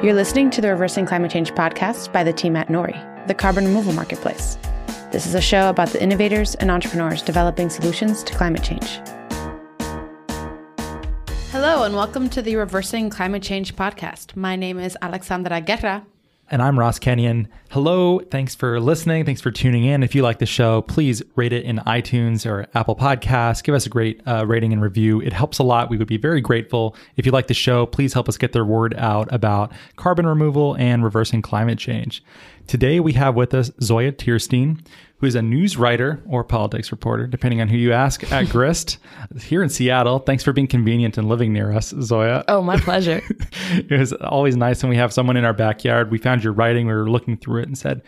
You're listening to the Reversing Climate Change podcast by the team at Nori, the carbon removal marketplace. This is a show about the innovators and entrepreneurs developing solutions to climate change. Hello, and welcome to the Reversing Climate Change podcast. My name is Alexandra Guerra. And I'm Ross Kenyon. Hello. Thanks for listening. Thanks for tuning in. If you like the show, please rate it in iTunes or Apple Podcasts. Give us a great uh, rating and review. It helps a lot. We would be very grateful. If you like the show, please help us get the word out about carbon removal and reversing climate change. Today, we have with us Zoya Teirstein, who is a news writer or politics reporter, depending on who you ask, at Grist here in Seattle. Thanks for being convenient and living near us, Zoya. Oh, my pleasure. it was always nice when we have someone in our backyard. We found your writing, we were looking through it and said,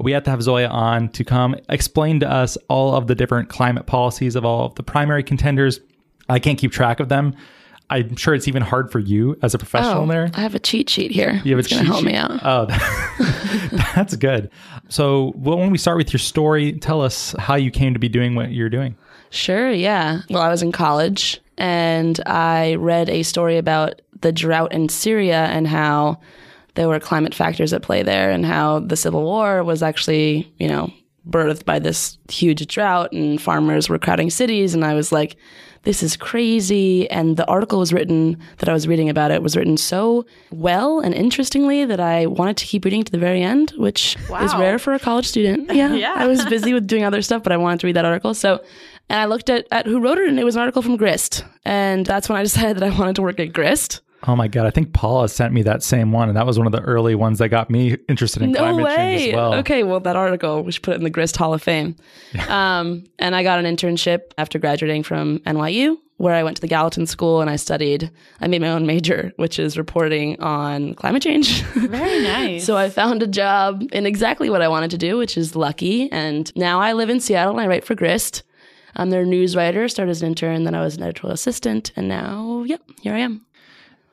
we had to have Zoya on to come explain to us all of the different climate policies of all of the primary contenders. I can't keep track of them. I'm sure it's even hard for you as a professional oh, there. I have a cheat sheet here. You have it's going to help sheet? me out. Oh, that's good. So, well, when we start with your story, tell us how you came to be doing what you're doing. Sure, yeah. Well, I was in college and I read a story about the drought in Syria and how there were climate factors at play there and how the civil war was actually, you know, birthed by this huge drought and farmers were crowding cities and I was like this is crazy. And the article was written that I was reading about it was written so well and interestingly that I wanted to keep reading to the very end, which wow. is rare for a college student. Yeah. yeah. I was busy with doing other stuff, but I wanted to read that article. So, and I looked at, at who wrote it and it was an article from Grist. And that's when I decided that I wanted to work at Grist. Oh my god! I think Paula sent me that same one, and that was one of the early ones that got me interested in no climate way. change as well. Okay, well that article we should put it in the Grist Hall of Fame. um, and I got an internship after graduating from NYU, where I went to the Gallatin School and I studied. I made my own major, which is reporting on climate change. Very nice. so I found a job in exactly what I wanted to do, which is lucky. And now I live in Seattle and I write for Grist. I'm their news writer. Started as an intern, then I was an editorial assistant, and now, yep, here I am.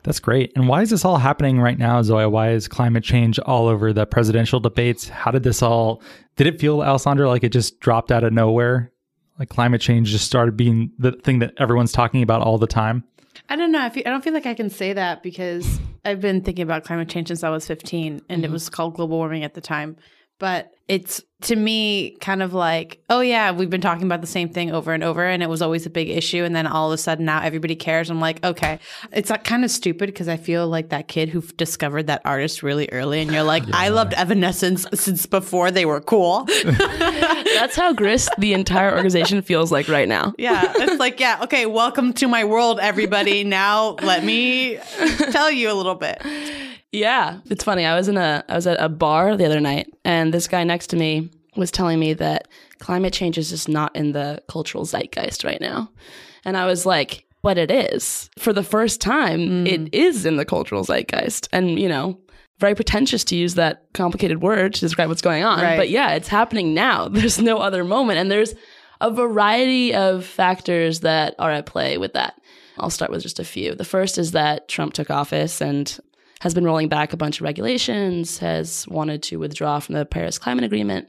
That's great. And why is this all happening right now, Zoya? Why is climate change all over the presidential debates? How did this all, did it feel, Alessandra, like it just dropped out of nowhere? Like climate change just started being the thing that everyone's talking about all the time? I don't know. I, feel, I don't feel like I can say that because I've been thinking about climate change since I was 15 and mm-hmm. it was called global warming at the time. But it's to me kind of like, oh yeah, we've been talking about the same thing over and over, and it was always a big issue, and then all of a sudden now everybody cares. I'm like, okay, it's like kind of stupid because I feel like that kid who discovered that artist really early, and you're like, yeah. I loved Evanescence since before they were cool. That's how Grist, the entire organization, feels like right now. Yeah, it's like, yeah, okay, welcome to my world, everybody. Now let me tell you a little bit. Yeah, it's funny. I was in a I was at a bar the other night, and this guy next to me was telling me that climate change is just not in the cultural zeitgeist right now, and I was like, "But it is. For the first time, mm. it is in the cultural zeitgeist." And you know, very pretentious to use that complicated word to describe what's going on, right. but yeah, it's happening now. There's no other moment, and there's a variety of factors that are at play with that. I'll start with just a few. The first is that Trump took office and has been rolling back a bunch of regulations, has wanted to withdraw from the Paris Climate Agreement,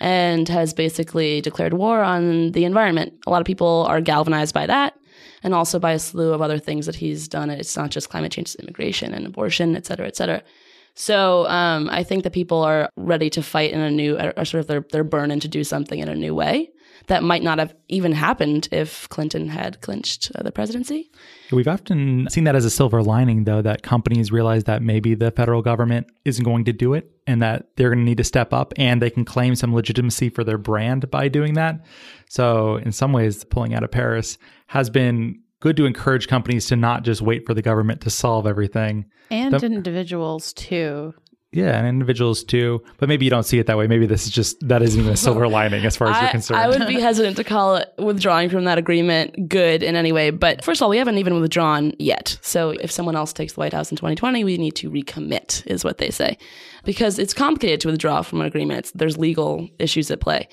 and has basically declared war on the environment. A lot of people are galvanized by that and also by a slew of other things that he's done. It's not just climate change, it's immigration and abortion, et cetera, et cetera. So um, I think that people are ready to fight in a new, or sort of they're, they're burning to do something in a new way that might not have even happened if Clinton had clinched uh, the presidency. We've often seen that as a silver lining, though, that companies realize that maybe the federal government isn't going to do it and that they're going to need to step up and they can claim some legitimacy for their brand by doing that. So, in some ways, pulling out of Paris has been good to encourage companies to not just wait for the government to solve everything. And the, individuals, too. Yeah, and individuals too. But maybe you don't see it that way. Maybe this is just that isn't even a silver lining as far as I, you're concerned. I would be hesitant to call it withdrawing from that agreement good in any way. But first of all, we haven't even withdrawn yet. So if someone else takes the White House in 2020, we need to recommit, is what they say. Because it's complicated to withdraw from an agreement. It's, there's legal issues at play.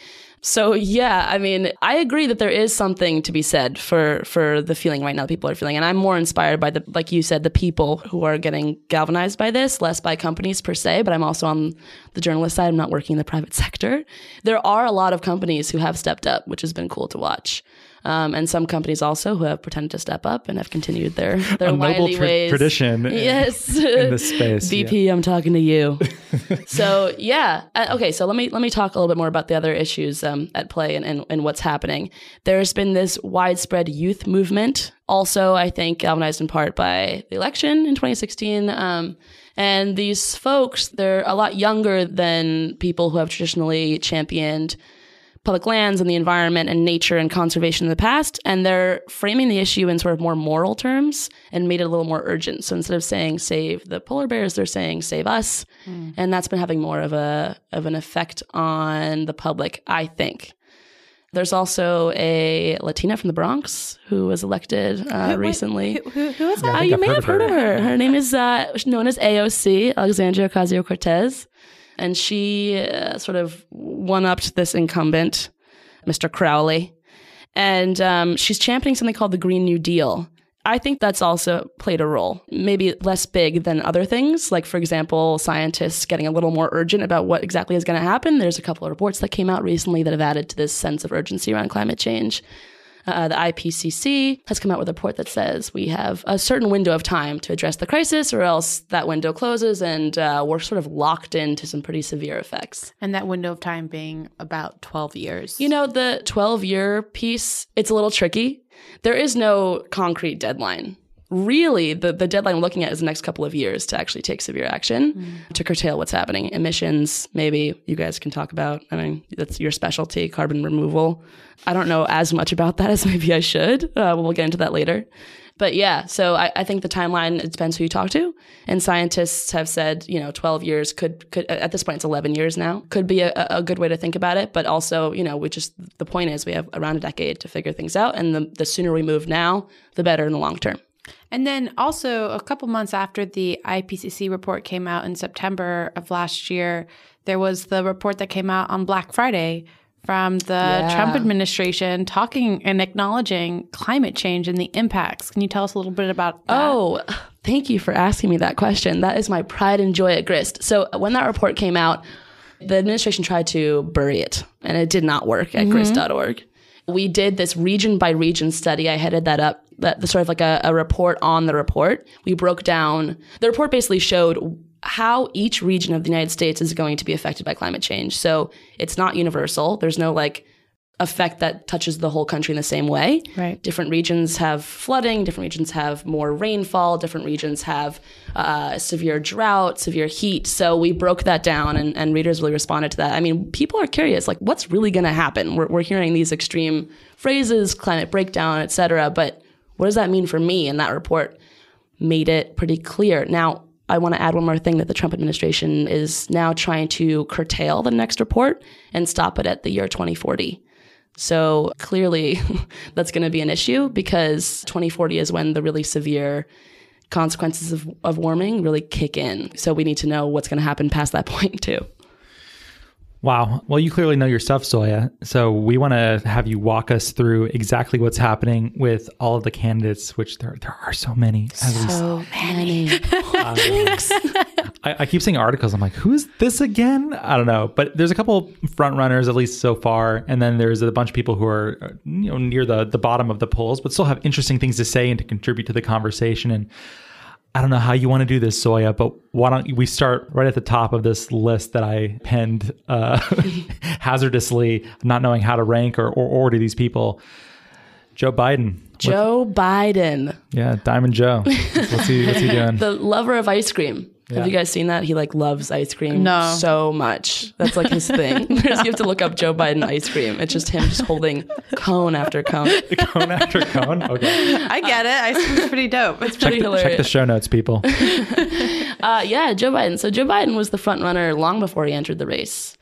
So yeah, I mean, I agree that there is something to be said for for the feeling right now that people are feeling, and I'm more inspired by the like you said, the people who are getting galvanized by this, less by companies per se. But I'm also on the journalist side. I'm not working in the private sector. There are a lot of companies who have stepped up, which has been cool to watch. Um, and some companies also who have pretended to step up and have continued their their A noble tra- ways. tradition in- Yes, in this space. yeah. BP, I'm talking to you. so yeah, uh, okay. So let me let me talk a little bit more about the other issues um, at play and, and and what's happening. There's been this widespread youth movement, also I think galvanized in part by the election in 2016. Um, and these folks, they're a lot younger than people who have traditionally championed public lands and the environment and nature and conservation in the past. And they're framing the issue in sort of more moral terms and made it a little more urgent. So instead of saying save the polar bears, they're saying save us. And that's been having more of a of an effect on the public, I think. There's also a Latina from the Bronx who was elected uh, recently. Who, who, who is that? Uh, think you I've may heard have of heard her. of her. Her name is uh, known as AOC, Alexandria Ocasio Cortez. And she uh, sort of one upped this incumbent, Mr. Crowley. And um, she's championing something called the Green New Deal. I think that's also played a role, maybe less big than other things. Like, for example, scientists getting a little more urgent about what exactly is going to happen. There's a couple of reports that came out recently that have added to this sense of urgency around climate change. Uh, the IPCC has come out with a report that says we have a certain window of time to address the crisis, or else that window closes and uh, we're sort of locked into some pretty severe effects. And that window of time being about 12 years. You know, the 12 year piece, it's a little tricky. There is no concrete deadline. Really, the, the deadline we're looking at is the next couple of years to actually take severe action to curtail what's happening. Emissions, maybe you guys can talk about. I mean, that's your specialty, carbon removal. I don't know as much about that as maybe I should. Uh, we'll get into that later. But yeah, so I, I think the timeline it depends who you talk to, and scientists have said you know 12 years could could at this point it's 11 years now could be a, a good way to think about it. But also you know we just the point is we have around a decade to figure things out, and the the sooner we move now, the better in the long term. And then also a couple months after the IPCC report came out in September of last year, there was the report that came out on Black Friday from the Yeah. Trump administration talking and acknowledging climate change and the impacts. Can you tell us a little bit about that? Oh, thank you for asking me that question. That is my pride and joy at Grist. So when that report came out, the administration tried to bury it, and it did not work at mm-hmm. grist.org. We did this region by region study. I headed that up, that the sort of like a, a report on the report. We broke down the report basically showed how each region of the United States is going to be affected by climate change. So it's not universal. There's no like effect that touches the whole country in the same way. Right. Different regions have flooding, different regions have more rainfall, different regions have uh, severe drought, severe heat. So we broke that down and, and readers really responded to that. I mean, people are curious, like, what's really going to happen? We're, we're hearing these extreme phrases, climate breakdown, et cetera, but what does that mean for me? And that report made it pretty clear. Now, I want to add one more thing that the Trump administration is now trying to curtail the next report and stop it at the year 2040. So clearly, that's going to be an issue because 2040 is when the really severe consequences of, of warming really kick in. So we need to know what's going to happen past that point, too. Wow. Well, you clearly know your stuff, Zoya. So we want to have you walk us through exactly what's happening with all of the candidates, which there there are so many. As we So many. I, I keep seeing articles. I'm like, who is this again? I don't know, but there's a couple front runners at least so far, and then there's a bunch of people who are uh, you know near the the bottom of the polls, but still have interesting things to say and to contribute to the conversation. And I don't know how you want to do this, Zoya, but why don't we start right at the top of this list that I penned uh, hazardously, not knowing how to rank or, or order these people. Joe Biden. Joe Biden, Yeah, Diamond Joe. What's he, what's he doing? the lover of ice cream. Have you guys seen that? He like loves ice cream No. so much. That's like his thing. you have to look up Joe Biden ice cream. It's just him just holding cone after cone. cone after cone? Okay. I get it. Ice cream's pretty dope. It's Pretty Check hilarious. Check the show notes, people. Uh, yeah, Joe Biden. So Joe Biden was the front runner long before he entered the race.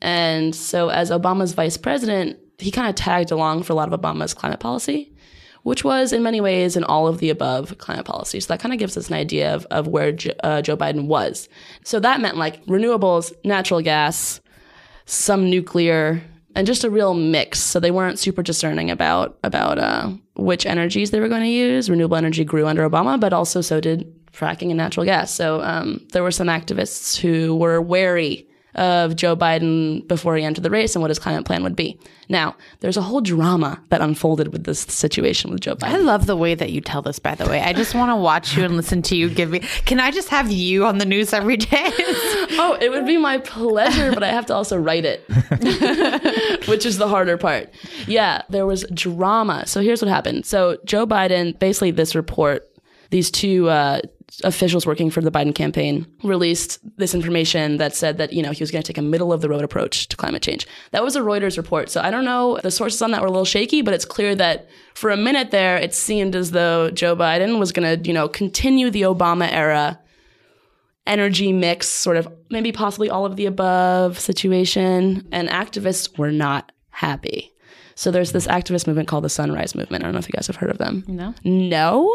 And so as Obama's vice president, he kind of tagged along for a lot of Obama's climate policy, which was in many ways in all of the above climate policy. So that kind of gives us an idea of, of where Jo- uh, Joe Biden was. So that meant like renewables, natural gas, some nuclear, and just a real mix. So they weren't super discerning about about uh, which energies they were going to use. Renewable energy grew under Obama, but also so did fracking and natural gas. So um, there were some activists who were wary of Joe Biden before he entered the race and what his climate plan would be. Now, there's a whole drama that unfolded with this situation with Joe Biden. I love the way that you tell this, by the way. I just want to watch you and listen to you give me. Can I just have you on the news every day? oh, it would be my pleasure, but I have to also write it, which is the harder part. Yeah, there was drama. So here's what happened. So Joe Biden, basically, this report, these two uh, officials working for the Biden campaign released this information that said that you know he was going to take a middle of the road approach to climate change. That was a Reuters report. So I don't know the sources on that were a little shaky, but it's clear that for a minute there, it seemed as though Joe Biden was going to you know continue the Obama era energy mix, sort of maybe possibly all of the above situation. And activists were not happy. So there's this activist movement called the Sunrise Movement. I don't know if you guys have heard of them. no. No?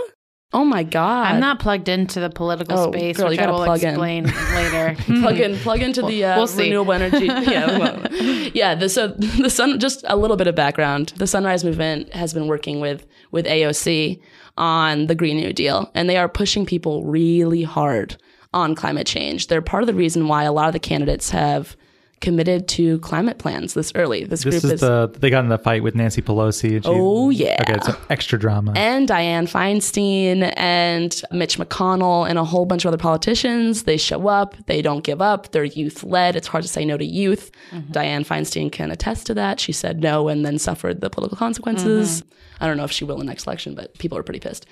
Oh my God. I'm not plugged into the political Oh, space, girl, which I will plug in. explain later. plug in plug into the uh, We'll renewable energy yeah well, yeah the, so the sun just a little bit of background the sunrise movement has been working with with aoc on the green new deal and they are pushing people really hard on climate change they're part of the reason why a lot of the candidates have committed to climate plans this early this, This group is is the they got in the fight with Nancy Pelosi. and she- Oh, yeah. Okay, so extra drama. and Dianne Feinstein and Mitch McConnell and a whole bunch of other politicians. They show up, they don't give up, they're youth led. It's hard to say no to youth. Mm-hmm. Dianne Feinstein can attest to that. She said no and then suffered the political consequences. Mm-hmm. I don't know if she will in the next election, but people are pretty pissed.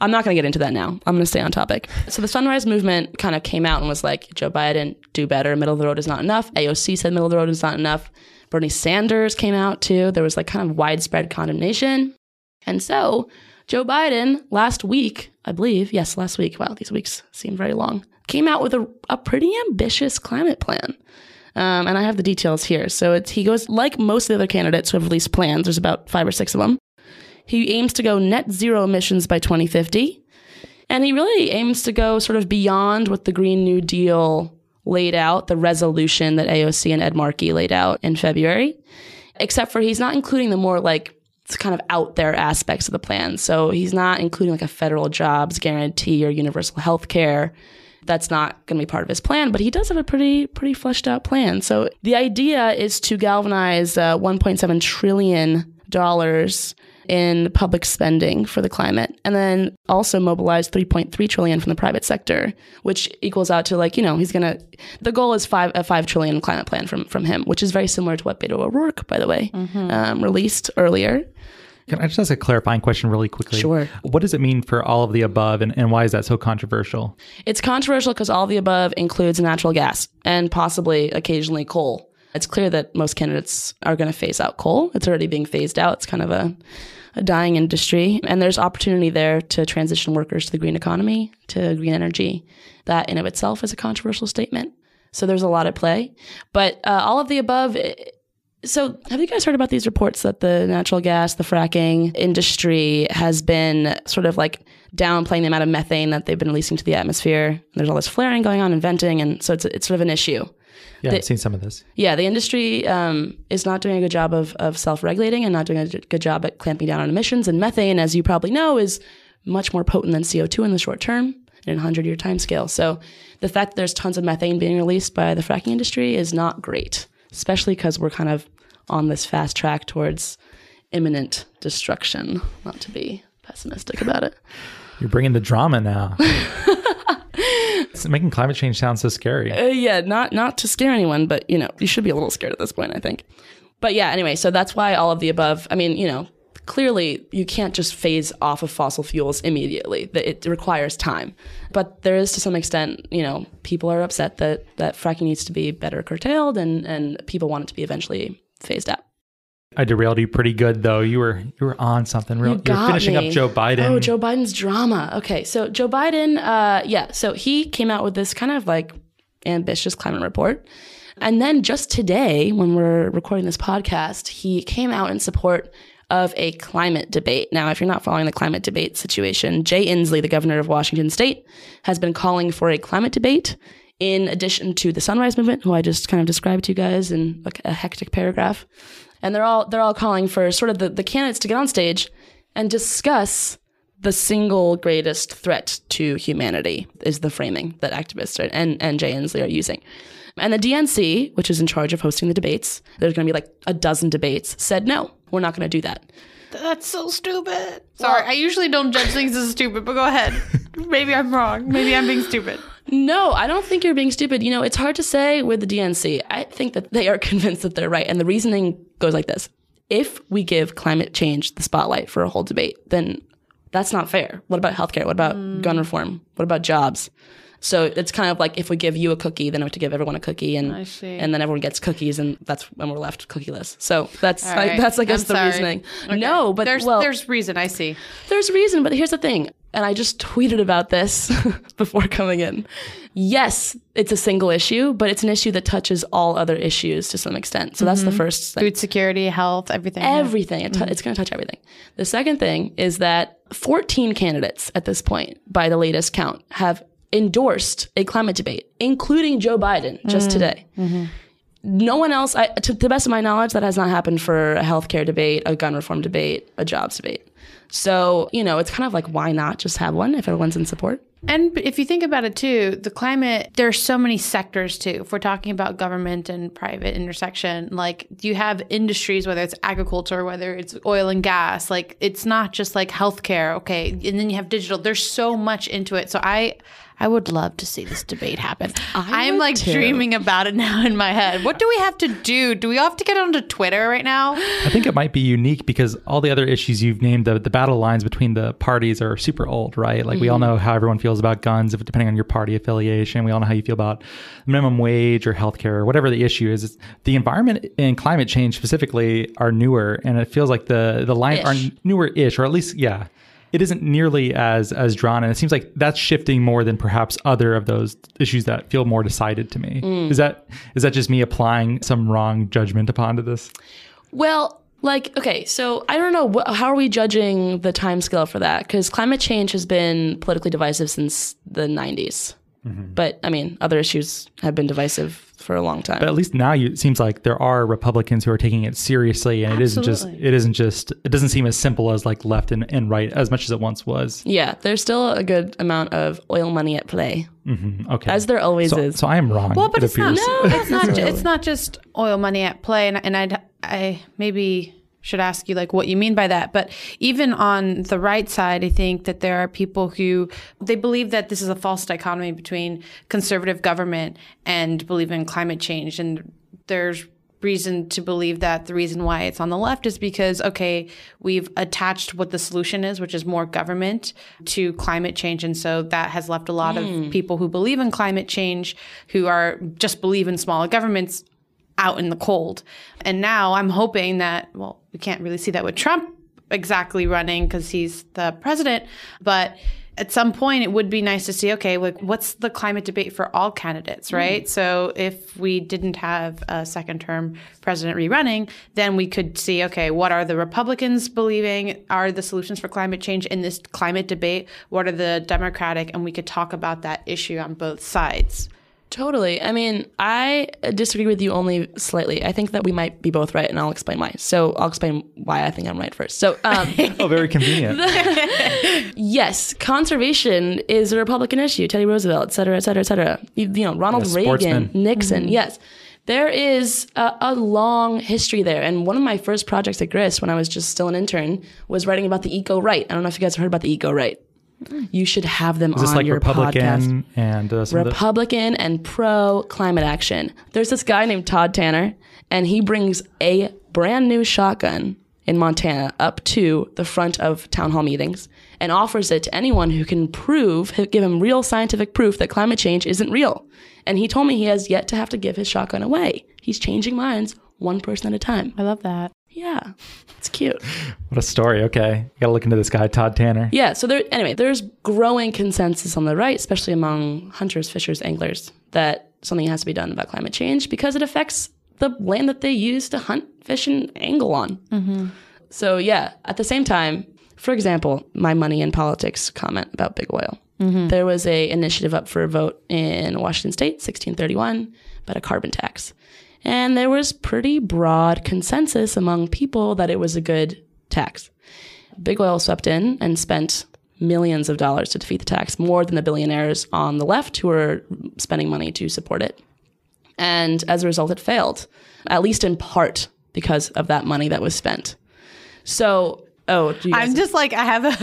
I'm not going to get into that now. I'm going to stay on topic. So the Sunrise Movement kind of came out and was like, Joe Biden, do better. Middle of the road is not enough. AOC said middle of the road is not enough. Bernie Sanders came out too. There was like kind of widespread condemnation. And so Joe Biden last week, I believe, yes, last week, wow, these weeks seem very long, came out with a, a pretty ambitious climate plan. Um, and I have the details here. So he goes, like most of the other candidates who have released plans, there's about five or six of them. He aims to go net zero emissions by 2050. And he really aims to go sort of beyond what the Green New Deal laid out, the resolution that AOC and Ed Markey laid out in February, except for he's not including the more like kind of out there aspects of the plan. So he's not including like a federal jobs guarantee or universal health care. That's not going to be part of his plan, but he does have a pretty pretty fleshed out plan. So the idea is to galvanize uh, 1.7 trillion dollars in public spending for the climate and then also mobilize 3.3 trillion from the private sector which equals out to like you know he's gonna the goal is five a 5 trillion climate plan from from him which is very similar to what beto o'rourke by the way um, released earlier Can I just ask a clarifying question really quickly? Sure. What does it mean for all of the above, and, and why is that so controversial? It's controversial because all the above includes natural gas and possibly occasionally coal. It's clear that most candidates are going to phase out coal. It's already being phased out. It's kind of a, a dying industry. And there's opportunity there to transition workers to the green economy, to green energy. That in of itself is a controversial statement. So there's a lot at play. But uh, all of the above, eh, so, have you guys heard about these reports that the natural gas, the fracking industry has been sort of like downplaying the amount of methane that they've been releasing to the atmosphere? There's all this flaring going on and venting, and so it's, it's sort of an issue. Yeah, The- I've seen some of this. Yeah, the industry um, is not doing a good job of, of self regulating and not doing a good job at clamping down on emissions. And methane, as you probably know, is much more potent than CO2 in the short term in a 100 year time scale. So the fact that there's tons of methane being released by the fracking industry is not great, especially because we're kind of on this fast track towards imminent destruction, not to be pessimistic about it. You're bringing the drama now. it's making climate change sound so scary. Uh, yeah, not not to scare anyone, but you know, you should be a little scared at this point, I think. But yeah, anyway, so that's why all of the above. I mean, you know, clearly you can't just phase off of fossil fuels immediately. It requires time. But there is to some extent, you know, people are upset that that fracking needs to be better curtailed, and and people want it to be eventually phased out. I derailed you pretty good though. You were you were on something real. You You're finishing me. up Joe Biden. Oh, Joe Biden's drama. Okay, so Joe Biden, uh, yeah, so he came out with this kind of like ambitious climate report. And then just today, when we're recording this podcast, he came out in support of a climate debate. Now, if you're not following the climate debate situation, Jay Inslee, the governor of Washington state, has been calling for a climate debate in addition to the Sunrise Movement, who I just kind of described to you guys in like a hectic paragraph. And they're all they're all calling for sort of the, the candidates to get on stage and discuss the single greatest threat to humanity is the framing that activists are, and, and Jay Inslee are using. And the DNC, which is in charge of hosting the debates, there's going to be like a dozen debates, said, no, we're not going to do that. That's so stupid. Sorry, I usually don't judge things as stupid, but go ahead. Maybe I'm wrong. Maybe I'm being stupid. No, I don't think you're being stupid. You know, it's hard to say with the DNC. I think that they are convinced that they're right. And the reasoning goes like this if we give climate change the spotlight for a whole debate, then that's not fair. What about healthcare? What about mm. gun reform? What about jobs? So it's kind of like if we give you a cookie, then we have to give everyone a cookie, and and then everyone gets cookies, and that's when we're left cookieless. So that's right. I, that's I guess I'm the sorry. reasoning. Okay. No, but there's well, there's reason. I see. There's reason, but here's the thing, and I just tweeted about this before coming in. Yes, it's a single issue, but it's an issue that touches all other issues to some extent. So mm-hmm. that's the mm-hmm. first thing. Food security, health, everything. Everything. It mm-hmm. It's going to touch everything. The second thing is that 14 candidates at this point, by the latest count, have endorsed a climate debate, including Joe Biden just mm today. Mm-hmm. No one else, I, to the best of my knowledge, that has not happened for a healthcare debate, a gun reform debate, a jobs debate. So, you know, it's kind of like, why not just have one if everyone's in support? And if you think about it too, the climate, there's so many sectors too. If we're talking about government and private intersection, like you have industries, whether it's agriculture, whether it's oil and gas, like it's not just like healthcare. Okay. And then you have digital. There's so much into it. So I, I would love to see this debate happen. I am like too. dreaming about it now in my head. What do we have to do? Do we have to get onto Twitter right now? I think it might be unique because all the other issues you've named, the, the battle lines between the parties are super old, right? Like mm-hmm. we all mm-hmm. know how everyone feels about guns, depending on your party affiliation. We all know how you feel about minimum wage or healthcare or whatever the issue is. the environment and climate change specifically are newer, and it feels like the the line are newer-ish, or at least yeah it isn't nearly as as drawn and it seems like that's shifting more than perhaps other of those issues that feel more decided to me. Mm. is that is that just me applying some wrong judgment upon to this? Well like okay so i don't know how are we judging the time scale for that? Because climate change has been politically divisive since the 90s mm-hmm. but i mean other issues have been divisive for a long time. But at least now you, it seems like there are Republicans who are taking it seriously, and Absolutely. it isn't just it isn't just it doesn't seem as simple as like left and, and right as much as it once was. Yeah, there's still a good amount of oil money at play. Mm-hmm. Okay, as there always so, is. So I am wrong. Well, but it it's appears. not. No, it's not. it's not just oil money at play, and and I'd I maybe should ask you like what you mean by that. But even on the right side, I think that there are people who they believe that this is a false dichotomy between conservative government and believe in climate change. And there's reason to believe that the reason why it's on the left is because okay we've attached what the solution is which is more government to climate change and so that has left a lot mm. of people who believe in climate change who are just believe in smaller governments out in the cold. And now I'm hoping that, well, we can't really see that with Trump exactly running because he's the president, but at some point it would be nice to see okay like what's the climate debate for all candidates mm. right mm. so if we didn't have a second term president rerunning then we could see okay what are the republicans believing are the solutions for climate change in this climate debate what are the democratic and we could talk about that issue on both sides Totally. I mean, I disagree with you only slightly. I think that we might be both right, and I'll explain why. So I'll explain why I think I'm right first. So, um, oh, very convenient. yes, conservation is a Republican issue. Teddy Roosevelt, et cetera, et cetera, et cetera. You, you know, Ronald Reagan, Nixon. Mm-hmm. Yes. There is a, a, long history there. And one of my first projects at Grist, when I was just still an intern, was writing about the eco right. I don't know if you guys have heard about the eco right. You should have them Is this on like your Republican podcast. and uh, Republican and pro climate action. There's this guy named Todd Tanner, and he brings a brand new shotgun in Montana up to the front of town hall meetings and offers it to anyone who can prove, give him real scientific proof that climate change isn't real. And he told me he has yet to have to give his shotgun away. He's changing minds one person at a time. I love that. Yeah, it's cute. what a story. Okay, you gotta look into this guy, Todd Tanner. Yeah. So there. Anyway, there's growing consensus on the right, especially among hunters, fishers, anglers, that something has to be done about climate change because it affects the land that they use to hunt, fish, and angle on. Mm-hmm. So yeah. At the same time, for example, my money in politics comment about big oil. Mm-hmm. There was a initiative up for a vote in Washington State, 1631, about a carbon tax. And there was pretty broad consensus among people that it was a good tax. Big oil swept in and spent millions of dollars to defeat the tax, more than the billionaires on the left who were spending money to support it. And as a result, it failed, at least in part because of that money that was spent. So, oh, I'm just like I have a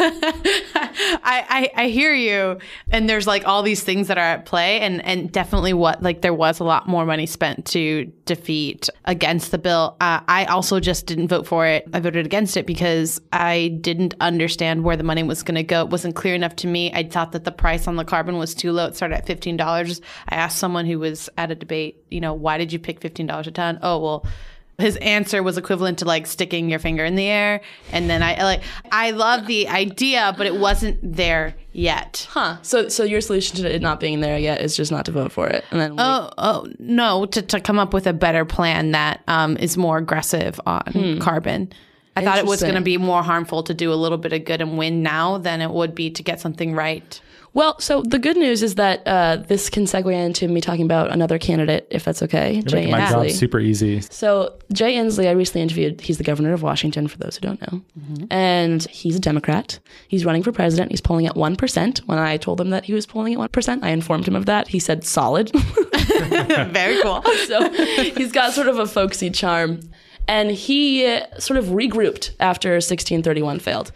I, I I hear you and there's like all these things that are at play and and definitely what like there was a lot more money spent to defeat against the bill. Uh, I also just didn't vote for it. I voted against it because I didn't understand where the money was going to go. It wasn't clear enough to me. I thought that the price on the carbon was too low. It started at fifteen dollars. I asked someone who was at a debate, you know, why did you pick fifteen dollars a ton? Oh well his answer was equivalent to like sticking your finger in the air and then i like i love the idea but it wasn't there yet. Huh? So, so your solution to it not being there yet is just not to vote for it, and then oh oh no to, to come up with a better plan that um, is more aggressive on carbon. I thought it was going to be more harmful to do a little bit of good and win now than it would be to get something right Well, so the good news is that uh, this can segue into me talking about another candidate, if that's okay. Jay Making my job super easy. So Jay Inslee, I recently interviewed. He's the governor of Washington, for those who don't know, and he's a Democrat. He's running for president. He's polling at one percent. When I told him that he was polling at one percent, I informed him of that. He said solid. very cool so he's got sort of a folksy charm. And he uh, sort of regrouped after 1631 failed.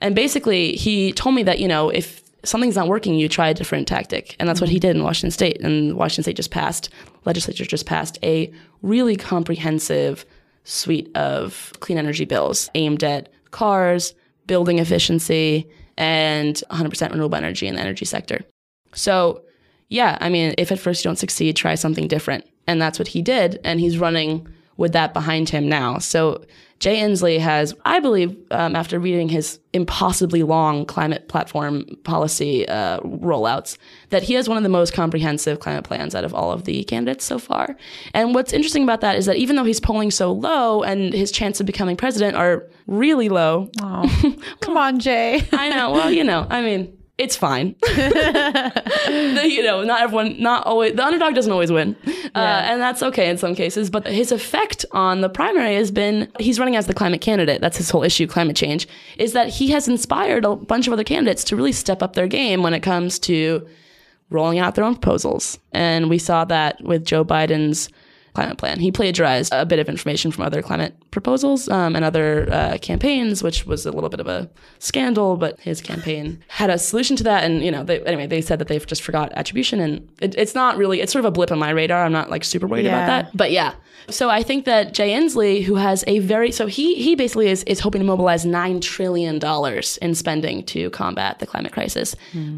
And basically, he told me that, you know, if something's not working, you try a different tactic. And that's what he mm-hmm. did in Washington State. And Washington State just passed, legislature just passed a really comprehensive suite of clean energy bills aimed at cars, building efficiency, and 100% renewable energy in the energy sector. So, yeah, I mean, if at first you don't succeed, try something different. And that's what he did. And he's running with that behind him now. So Jay Inslee has, I believe, um, after reading his impossibly long climate platform policy uh, rollouts, that he has one of the most comprehensive climate plans out of all of the candidates so far. And what's interesting about that is that even though he's polling so low and his chance of becoming president are really low, come on jay I know. Well, you know, I mean, it's fine. The- you know, not everyone, not always, the underdog doesn't always win. Uh, and that's okay in some cases. But his effect on the primary has been he's running as the climate candidate. That's his whole issue, climate change, is that he has inspired a bunch of other candidates to really step up their game when it comes to rolling out their own proposals. And we saw that with Joe Biden's climate plan. He plagiarized a bit of information from other climate proposals um, and other uh, campaigns, which was a little bit of a scandal. But his campaign had a solution to that. And you know, they, anyway, they said that they've just forgot attribution, and it, it's not really. It's sort of a blip on my radar. I'm not like super worried about that. But yeah. So I think that Jay Inslee, who has a very so he he basically is is hoping to mobilize nine trillion dollars in spending to combat the climate crisis,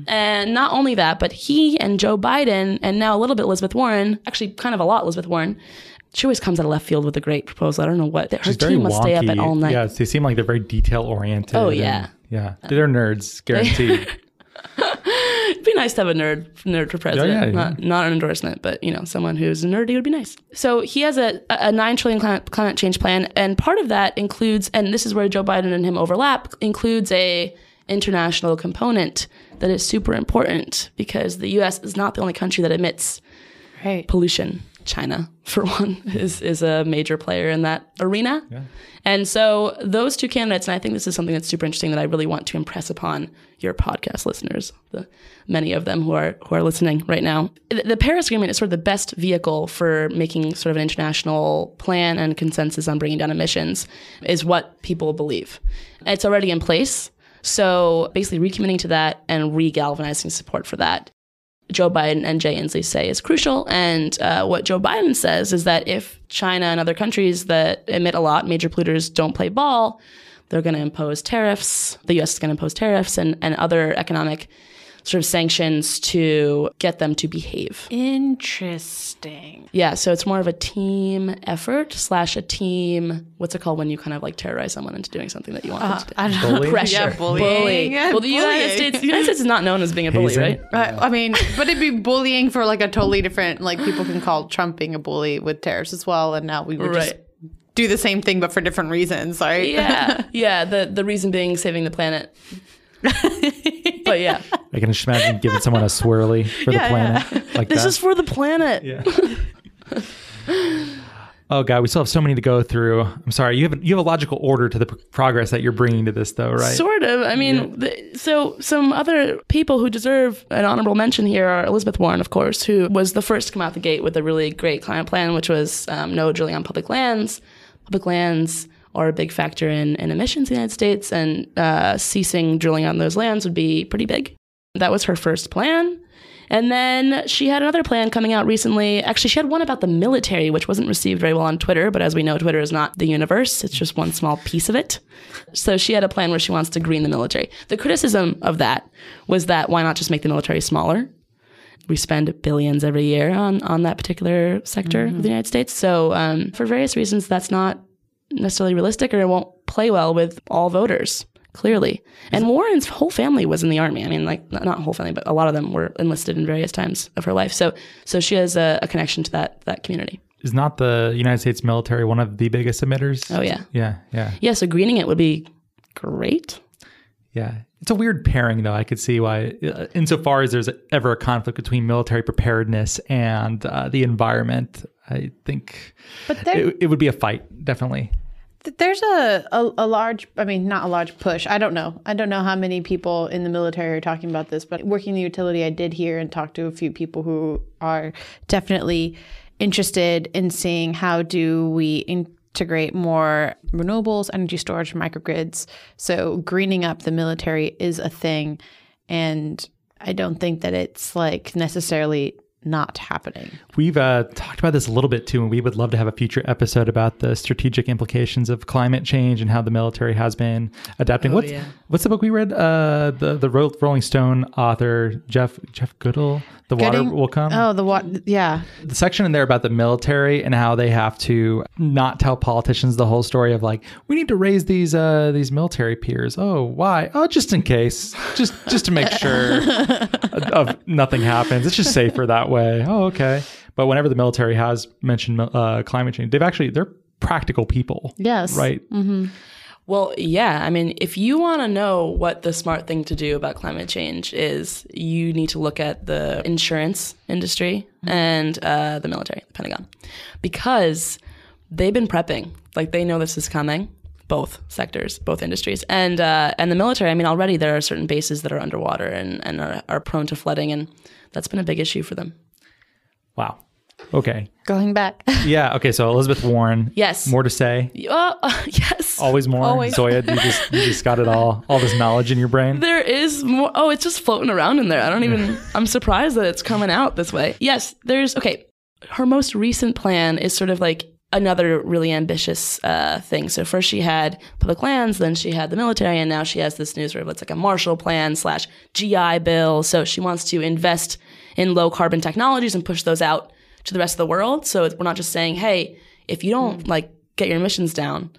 and not only that, but he and Joe Biden and now a little bit Elizabeth Warren, actually kind of a lot Elizabeth Warren. She always comes out of left field with a great proposal. I don't know what her It's very team must stay up at all night. Yeah, they seem like they're very detail oriented. Oh, and- yeah. yeah. They're nerds, guaranteed. It'd be nice to have a nerd nerd for president. yeah, yeah. Not not an endorsement, but you know, someone who's nerdy would be nice. So he has a, a nine trillion climate, climate change plan, and part of that includes, and this is where Joe Biden and him overlap, includes a international component that is super important because the U.S. is not the only country that emits right pollution. China, for one, is is a major player in that arena. And so those two candidates, and I think this is something that's super interesting that I really want to impress upon your podcast listeners, the many of them who are who are listening right now. The, the Paris Agreement is sort of the best vehicle for making sort of an international plan and consensus on bringing down emissions, is what people believe. It's already in place. So basically recommitting to that and re-galvanizing support for that Joe Biden and Jay Inslee say is crucial. And uh, what Joe Biden says is that if China and other countries that emit a lot, major polluters, don't play ball, they're going to impose tariffs. The U.S. is going to impose tariffs and, and other economic sort of sanctions to get them to behave. interesting Yeah, so it's more of a team effort slash a team. What's it called when you kind of like terrorize someone into doing something that you want them to do? Uh, I don't know. Bullying? Pressure, Yeah, bullying. Yeah, Well, the United. States, the United States is not known as being a bully, Hazing. right? Right. I mean, but it'd be bullying for like a totally different. Like people can call Trump being a bully with tariffs as well, and now we would just do the same thing but for different reasons, right? Yeah, yeah. The the reason being saving the planet. but yeah, I can just imagine giving someone a swirly for Yeah, the planet. Like this that. is for the planet. yeah. Oh god, we still have so many to go through. I'm sorry. You have a, you have a logical order to the progress that you're bringing to this, though, right? Sort of. I mean, the, so some other people who deserve an honorable mention here are Elizabeth Warren, of course, who was the first to come out the gate with a really great climate plan, which was um, no drilling on public lands. Public lands are a big factor in, in emissions in the United States, and uh, ceasing drilling on those lands would be pretty big. That was her first plan. And then she had another plan coming out recently. Actually, she had one about the military, which wasn't received very well on Twitter. But as we know, Twitter is not the universe, it's just one small piece of it. So she had a plan where she wants to green the military. The criticism of that was that why not just make the military smaller? We spend billions every year on, on that particular sector of the United States. So, um, for various reasons, that's not necessarily realistic or it won't play well with all voters clearly. And Warren's whole family was in the army. I mean, like not, whole family, but a lot of them were enlisted in various times of her life. So, so she has a, a connection to that that community. Is not the United States military one of the biggest emitters? Oh yeah, yeah, yeah, yeah. So greening it would be great. yeah. It's a weird pairing, though. I could see why, uh, insofar as there's ever a conflict between military preparedness and uh, the environment, I think But there, it, it would be a fight, definitely. Th- There's a, a a large, I mean, not a large push. I don't know. I don't know how many people in the military are talking about this, but working the utility, I did hear and talk to a few people who are definitely interested in seeing how do we integrate more renewables, energy storage, microgrids. So greening up the military is a thing, and I don't think that it's like necessarily not happening. We've uh, talked about this a little bit too, and we would love to have a future episode about the strategic implications of climate change and how the military has been adapting. what's yeah. What's the book we read? Uh, the the Rolling Stone author Jeff Jeff Goodell. The water will come. Oh, the water. Yeah, the section in there about the military and how they have to not tell politicians the whole story of like we need to raise these uh these military piers. Oh, why? Oh, just in case, just just to make sure of nothing happens. It's just safer that way. Oh, okay. But whenever the military has mentioned uh, climate change, they've actually they're practical people, yes, right? Well, yeah. I mean, if you want to know what the smart thing to do about climate change is, you need to look at the insurance industry and uh, the military, the Pentagon, because they've been prepping. Like they know this is coming. Both sectors, both industries, and uh, and the military. I mean, already there are certain bases that are underwater and and are, are prone to flooding, and that's been a big issue for them. Wow. Okay. going back. Yeah. Okay. So Elizabeth Warren. Yes. More to say. Oh, yes. Always more. Always. Zoya, you just you just got it all all this knowledge in your brain. There is more. Oh, it's just floating around in there. I don't even. I'm surprised that it's coming out this way. Yes, there's. Okay, her most recent plan is sort of like another really ambitious uh, thing. So first she had public lands, then she had the military, and now she has this new sort of it's like a Marshall Plan slash GI Bill. So she wants to invest in low carbon technologies and push those out to the rest of the world. So we're not just saying, hey, if you don't mm. like get your emissions down,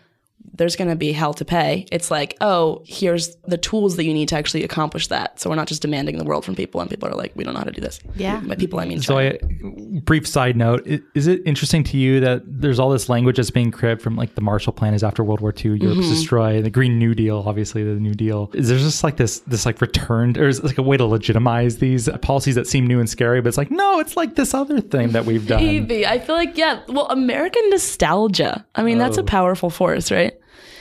there's going to be hell to pay. It's like, oh, here's the tools that you need to actually accomplish that. So we're not just demanding the world from people, and people are like, we don't know how to do this. Yeah. By people, I mean, China. Zoya, brief side note: Is it interesting to you that there's all this language that's being cribbed from like the Marshall Plan is after World War II, Europe's Mm-hmm. destroyed, the Green New Deal, obviously the New Deal. Is there just like this this like returned, or is it like a way to legitimize these policies that seem new and scary? But it's like no, it's like this other thing that we've done. Maybe. I feel like, yeah, well, American nostalgia. I mean, that's a Oh. powerful force, right?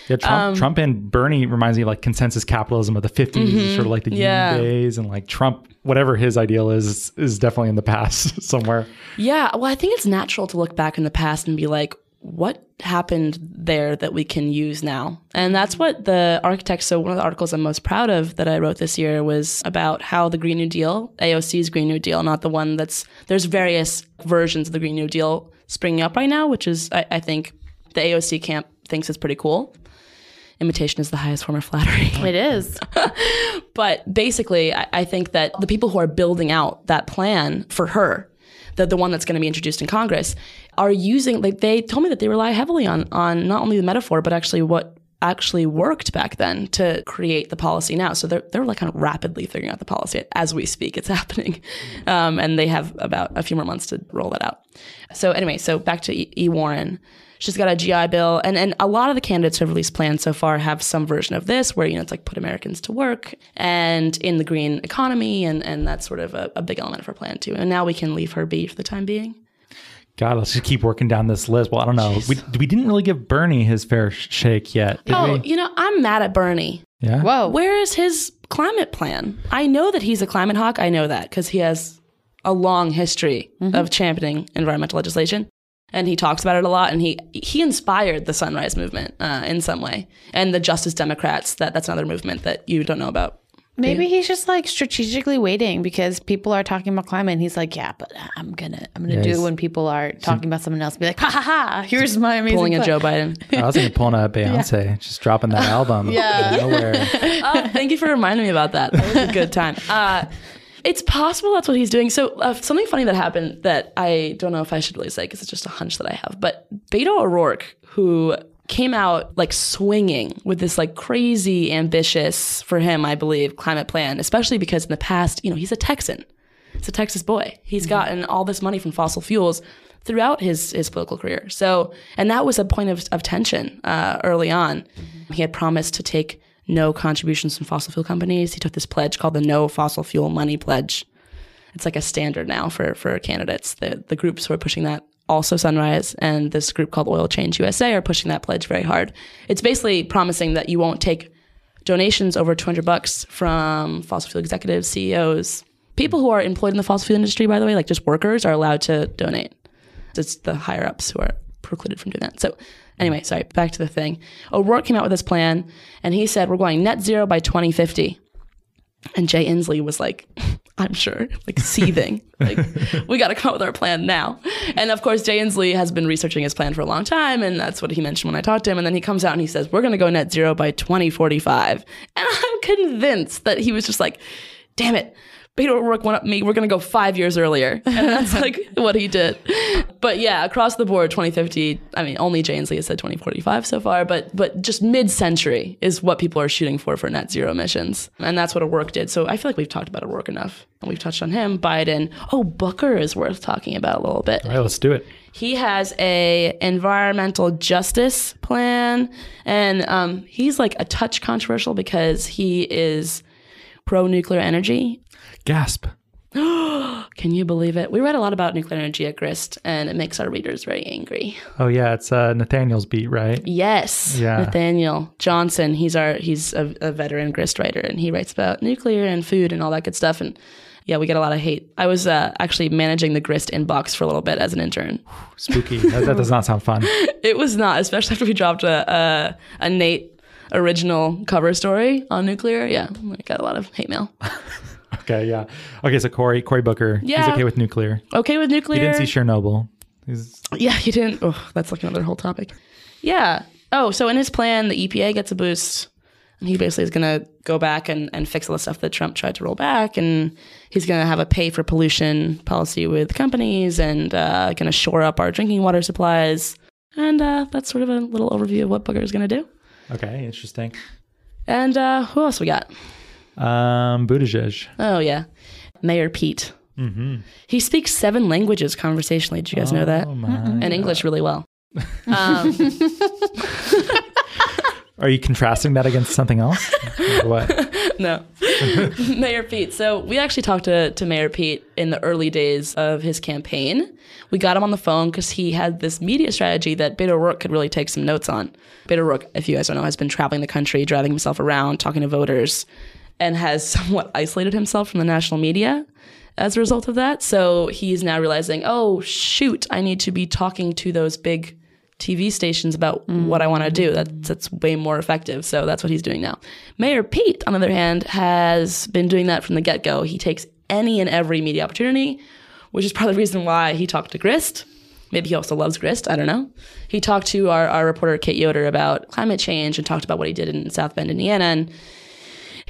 Yeah, Trump, Um, Trump and Bernie reminds me of like consensus capitalism of the 50s, sort of like the Mm-hmm. Yeah. union days, and like Trump, whatever his ideal is, is definitely in the past somewhere. Yeah. Well, I think it's natural to look back in the past and be like, what happened there that we can use now? And that's what the architects. So, one of the articles I'm most proud of that I wrote this year was about how the Green New Deal, AOC's Green New Deal, not the one that's, there's various versions of the Green New Deal springing up right now, which is, I, I think, the AOC camp thinks is pretty cool. Imitation is the highest form of flattery. it is. But basically, I, I think that the people who are building out that plan for her, the, the one that's going to be introduced in Congress, are using, like, they told me that they rely heavily on, on not only the metaphor, but actually what actually worked back then to create the policy now. So they're, they're like kind of rapidly figuring out the policy as we speak. It's happening. Um, and they have about a few more months to roll that out. So anyway, so back to E, e. Warren. She's got a GI Bill, and, and a lot of the candidates who have released plans so far have some version of this, where you know it's like put Americans to work and in the green economy, and and that's sort of a, a big element of her plan too. And now we can leave her be for the time being. God, let's just keep working down this list. Well, I don't know. We, we didn't really give Bernie his fair shake yet. Did Oh, we? you know, I'm mad at Bernie. Yeah. Whoa. Where is his climate plan? I know that he's a climate hawk. I know that because he has a long history mm-hmm. of championing environmental legislation, and he talks about it a lot. And he he inspired the Sunrise Movement uh, in some way, and the Justice Democrats. That that's another movement that you don't know about. Maybe he's just like strategically waiting because people are talking about climate and he's like, yeah, but I'm gonna I'm gonna Yeah, do it when people are talking about someone else. Be like, ha ha ha! Here's my amazing. Pulling a. Joe Biden. I was thinking pulling a Beyonce, just dropping that album. Yeah. out of nowhere. Oh, thank you for reminding me about that. That was a good time. Uh, it's possible that's what he's doing. So uh, something funny that happened that I don't know if I should really say because it's just a hunch that I have. But Beto O'Rourke, who came out like swinging with this like crazy ambitious for him, I believe, climate plan, especially because in the past, you know, he's a Texan. He's a Texas boy. He's gotten all this money from fossil fuels throughout his his political career. So, and that was a point of, of tension uh, early on. He had promised to take no contributions from fossil fuel companies. He took this pledge called the No Fossil Fuel Money Pledge. It's like a standard now for for candidates. The the groups who are pushing that also Sunrise and this group called Oil Change USA are pushing that pledge very hard. It's basically promising that you won't take donations over 200 bucks from fossil fuel executives, CEOs, people who are employed in the fossil fuel industry, by the way, like just workers are allowed to donate. It's the higher ups who are precluded from doing that. So, anyway, sorry, back to the thing. Oh, O'Rourke came out with this plan and he said, We're going net zero by 2050. And Jay Inslee was like, I'm sure, like seething. like, we got to come up with our plan now. And of course, Jay Inslee has been researching his plan for a long time. And that's what he mentioned when I talked to him. And then he comes out and he says, We're going to go net zero by 2045. And I'm convinced that he was just like, Damn it. Beto O'Rourke went up me. We're going to go five years earlier. And that's like what he did. But yeah, across the board, 2050, I mean, only Jay Inslee has said 2045 so far, but, but just mid century is what people are shooting for for net zero emissions. And that's what O'Rourke did. So I feel like we've talked about O'Rourke enough. And we've touched on him, Biden. Oh, Booker is worth talking about a little bit. All right, let's do it. He has a environmental justice plan, and um, he's like a touch controversial because he is pro nuclear energy. Gasp. Can you believe it? We read a lot about nuclear energy at Grist, and it makes our readers very angry. Oh yeah, it's uh, Nathaniel's beat, right? Yes, Yeah. Nathaniel Johnson. He's our he's a, a veteran Grist writer, and he writes about nuclear and food and all that good stuff. And yeah, we get a lot of hate. I was uh, actually managing the Grist inbox for a little bit as an intern. Spooky. that, that does not sound fun. It was not, especially after we dropped a a, a Nate original cover story on nuclear. Yeah, I got a lot of hate mail. Okay, yeah. Okay, so Cory, Cory Booker, he's okay with nuclear. Okay with nuclear. He didn't see Chernobyl. He's Yeah, he didn't. Oh, that's like another whole topic. Yeah. Oh, so in his plan, the EPA gets a boost. And he basically is going to go back and, and fix all the stuff that Trump tried to roll back. And he's going to have a pay for pollution policy with companies and uh, going to shore up our drinking water supplies. And uh, that's sort of a little overview of what Booker is going to do. okay. Interesting. And uh, who else we got? Um, Buttigieg. Oh, yeah. Mayor Pete. Mm-hmm. He speaks seven languages conversationally. Did you guys know that? Oh my. And English really well. Um, Are you contrasting that against something else? What? no. Mayor Pete. So we actually talked to, to Mayor Pete in the early days of his campaign. We got him on the phone because he had this media strategy that Beto O'Rourke could really take some notes on. Beto O'Rourke, if you guys don't know, has been traveling the country, driving himself around, talking to voters, and has somewhat isolated himself from the national media as a result of that. So he's now realizing, oh, shoot, I need to be talking to those big TV stations about what I want to do. Mm-hmm. That, that's way more effective. So that's what he's doing now. Mayor Pete, on the other hand, has been doing that from the get go. He takes any and every media opportunity, which is part of the reason why he talked to Grist. Maybe he also loves Grist. I don't know. He talked to our, our reporter, Kate Yoder, about climate change and talked about what he did in South Bend, Indiana. And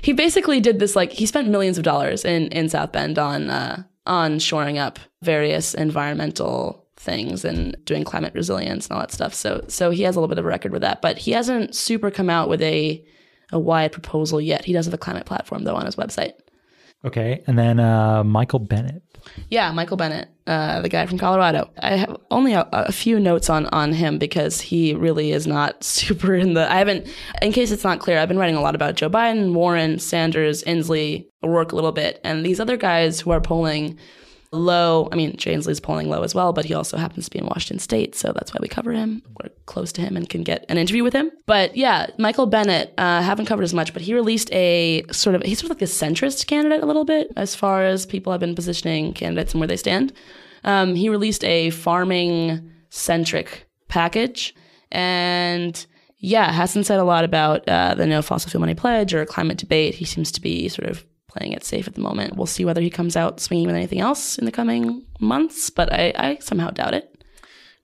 he basically did this like he spent millions of dollars in in South Bend on uh, on shoring up various environmental things and doing climate resilience and all that stuff. So so he has a little bit of a record with that, but he hasn't super come out with a a wide proposal yet. He does have a climate platform though on his website. Okay, and then uh, Michael Bennet. Yeah, Michael Bennet, uh, the guy from Colorado. I have only a, a few notes on on him because he really is not super in the. I haven't, in case it's not clear, I've been writing a lot about Joe Biden, Warren, Sanders, Inslee, O'Rourke a little bit, and these other guys who are polling low. I mean, Jay Inslee's polling low as well, but he also happens to be in Washington State, so that's why we cover him. We're close to him and can get an interview with him. But yeah, Michael Bennet, uh, haven't covered as much, but he released a sort of he's sort of like a centrist candidate a little bit as far as people have been positioning candidates and where they stand. Um, he released a farming centric package and yeah, hasn't said a lot about uh, the no fossil fuel money pledge or climate debate. He seems to be sort of playing it safe at the moment. We'll see whether he comes out swinging with anything else in the coming months, but I, I somehow doubt it.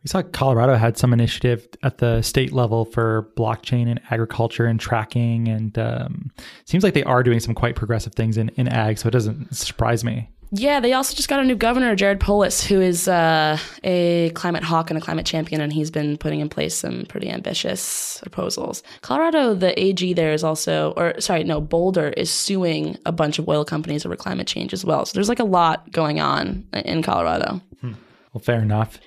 We saw Colorado had some initiative at the state level for blockchain and agriculture and tracking, and um, seems like they are doing some quite progressive things in, in ag. So it doesn't surprise me. Yeah, they also just got a new governor, Jared Polis, who is uh, a climate hawk and a climate champion, and he's been putting in place some pretty ambitious proposals. Colorado, the AG there is also, or sorry, no, Boulder is suing a bunch of oil companies over climate change as well. So there's like a lot going on in Colorado. Well, fair enough.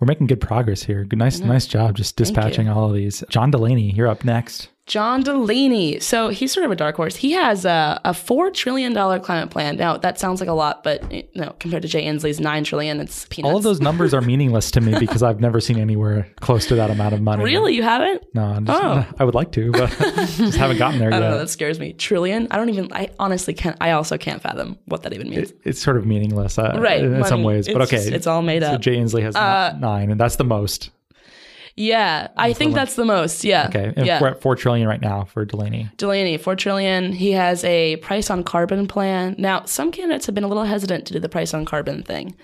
We're making good progress here. Good, nice, nice job just dispatching all of these. John Delaney, you're up next. John Delaney. So he's sort of a dark horse. He has a, a four trillion dollar climate plan. Now that sounds like a lot, but you know, compared to Jay Inslee's nine trillion, it's peanuts. All of those numbers are meaningless to me because I've never seen anywhere close to that amount of money. Really, you haven't? No, I'm just, Oh. I would like to, but just haven't gotten there I don't know. That scares me. Trillion. I don't even. I honestly can't. I also can't fathom what that even means. It's sort of meaningless, uh, Right, in, in some ways. But okay, just- it's all made up. Uh, Jay Inslee has n- nine, and that's the most. Yeah, I think that's the most. Yeah. Okay, and yeah. we're at four trillion right now for Delaney. Delaney, four trillion. He has a price on carbon plan. Now, some candidates have been a little hesitant to do the price on carbon thing.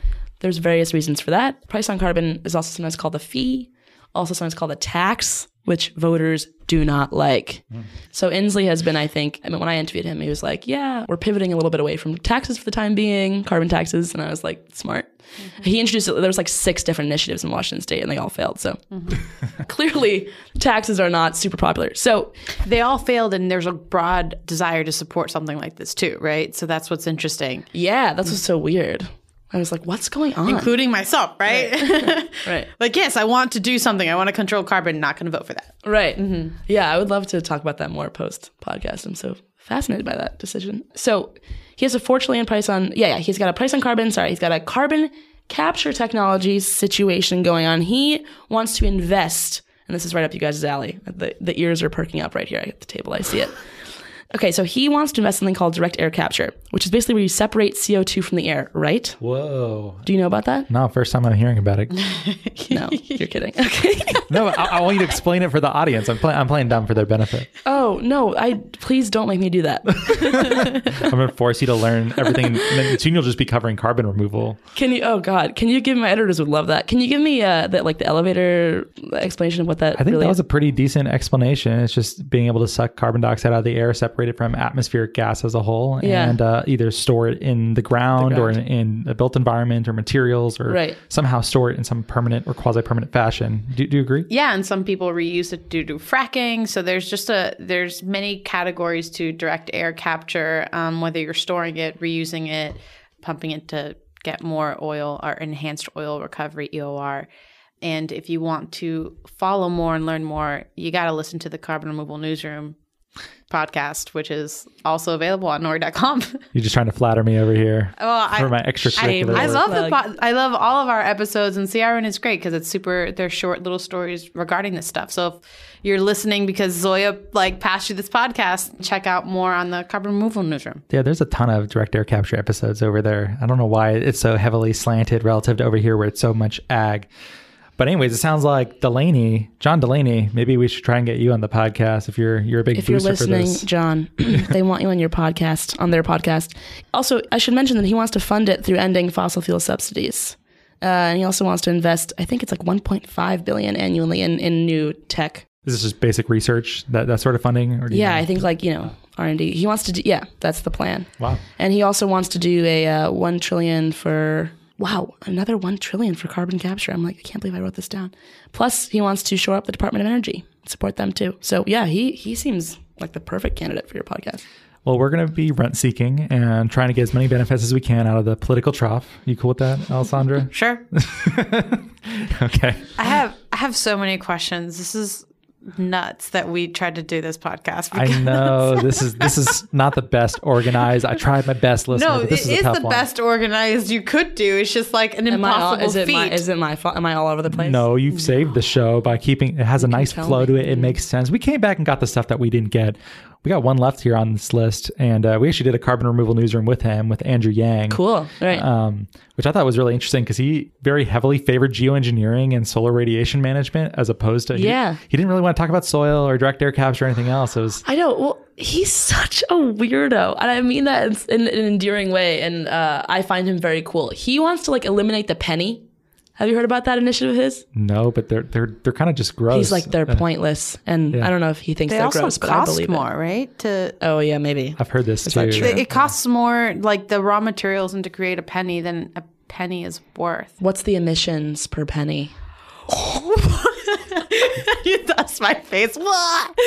There's various reasons for that. Price on carbon is also sometimes called a fee, also sometimes called a tax, which voters do not like. Hmm. So Inslee has been, I think, I mean, when I interviewed him, he was like, "Yeah, we're pivoting a little bit away from taxes for the time being, carbon taxes," and I was like, "Smart." Mm-hmm. He introduced there was like six different initiatives in Washington State, and they all failed. So mm-hmm. clearly, taxes are not super popular. So They all failed, and there's a broad desire to support something like this too, right? So that's what's interesting, Yeah, that's what's so weird. I was like, what's going on? including myself, right? right. like, yes, I want to do something. I want to control carbon. Not going to vote for that. Right. Mm-hmm. Yeah, I would love to talk about that more post podcast. I'm so fascinated by that decision. So he has a four trillion price on yeah, yeah, he's got a price on carbon, sorry, he's got a carbon capture technology situation going on. He wants to invest, and this is right up you guys' alley. The the ears are perking up right here at the table. I see it. Okay, so he wants to invest in something called direct air capture, which is basically where you separate CO2 from the air, right? Whoa! Do you know about that? No, first time I'm hearing about it. No, you're kidding. Okay. No, I, I want you to explain it for the audience. I'm, play, I'm playing dumb for their benefit. Oh no! I please don't make me do that. I'm going to force you to learn everything. And then soon you'll just be covering carbon removal. Can you? Oh God! Can you give my editors would love that? Can you give me uh, that like the elevator explanation of what that? I think really that was a pretty decent explanation. It's just being able to suck carbon dioxide out of the air, separate it from atmospheric gas as a whole, Yeah. and uh, either store it in the ground, or in, ground. in a built environment or materials, or Right. somehow store it in some permanent or quasi-permanent fashion. Do, do you agree? Yeah, and some people reuse it due to fracking. So there's just a there's many categories to direct air capture. Um, whether you're storing it, reusing it, pumping it to get more oil or enhanced oil recovery (EOR). And if you want to follow more and learn more, you got to listen to the Carbon Removal Newsroom podcast, which is also available on nori.com. You're just trying to flatter me over here well, I, for my extracurricular. I work. love the po- I love all of our episodes, and CRN is great because it's super. They're short little stories regarding this stuff. So if you're listening because Zoya like passed you this podcast, check out more on the Carbon Removal Newsroom. Yeah, there's a ton of direct air capture episodes over there. I don't know why it's so heavily slanted relative to over here where it's so much ag. But anyways, it sounds like Delaney, John Delaney. Maybe we should try and get you on the podcast if you're you're a big if you're listening, for this. John, they want you on your podcast, on their podcast. Also, I should mention that he wants to fund it through ending fossil fuel subsidies. Uh, and he also wants to invest, I think it's like 1.5 billion annually in, in new tech. Is this just basic research that that sort of funding? Or do Yeah? I think like, you know, R&D. He wants to do, yeah, that's the plan. Wow. And he also wants to do a uh, 1 trillion for wow, another 1 trillion for carbon capture. I'm like, I can't believe I wrote this down. Plus, he wants to shore up the Department of Energy, support them too. So, yeah, he he seems like the perfect candidate for your podcast. Well, we're going to be rent seeking and trying to get as many benefits as we can out of the political trough. You cool with that, Alessandra? Sure. okay. I have I have so many questions. This is nuts that we tried to do this podcast. I know this is this is not the best organized. I tried my best, listener. No, but this is is a tough the one. best organized you could do. It's just like an Am I all, impossible is it feat. my is it my fault? Am I all over the place? No, you've saved the show by keeping it has a nice flow me. to it. It makes sense. We came back and got the stuff that we didn't get. We got one left here on this list, and uh, we actually did a carbon removal newsroom with him with Andrew Yang. Cool. Right. Um, which I thought was really interesting because he very heavily favored geoengineering and solar radiation management as opposed to he- Yeah. He, didn't really want to talk about soil or direct air capture or anything else. It was I know. Well, he's such a weirdo, and I mean that in, in an endearing way. And uh, I find him very cool. He wants to like eliminate the penny. Have you heard about that initiative of his? no, but they're they're they're kind of just gross. He's like they're pointless, and yeah. I don't know if he thinks they are also gross, but I cost believe more, it. right? To Oh yeah, maybe. I've heard this too. that true? it, it costs more, like the raw materials, and to create a penny than a penny is worth. What's the emissions per penny? You that's my face. What?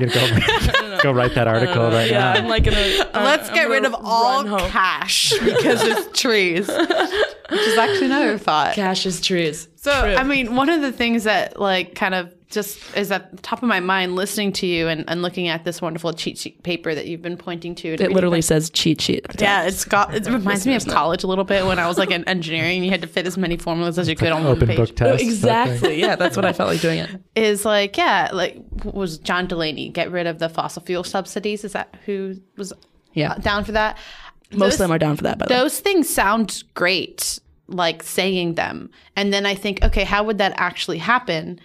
You gotta go, go write that article right Yeah, now. I'm like gonna. Let's get rid of all cash because it's trees, which is actually another thought. Cash is trees. So, True. I mean, one of the things that like kind of just is at the top of my mind listening to you and, and looking at this wonderful cheat sheet paper that you've been pointing to. and it literally my- says cheat sheet. at the top. yeah, it's got. It reminds me of college a little bit when I was like in engineering. You had to fit as many formulas as you could on one Open page. book Oh, test. that thing. exactly. Yeah, that's what I felt like doing it. Is like yeah, like was John Delaney get rid of the fossil fuel subsidies? Is that who was Yeah, uh, down for that? most Those- of them are down for that. By the way. those things sound great like saying them and then i think okay how would that actually happen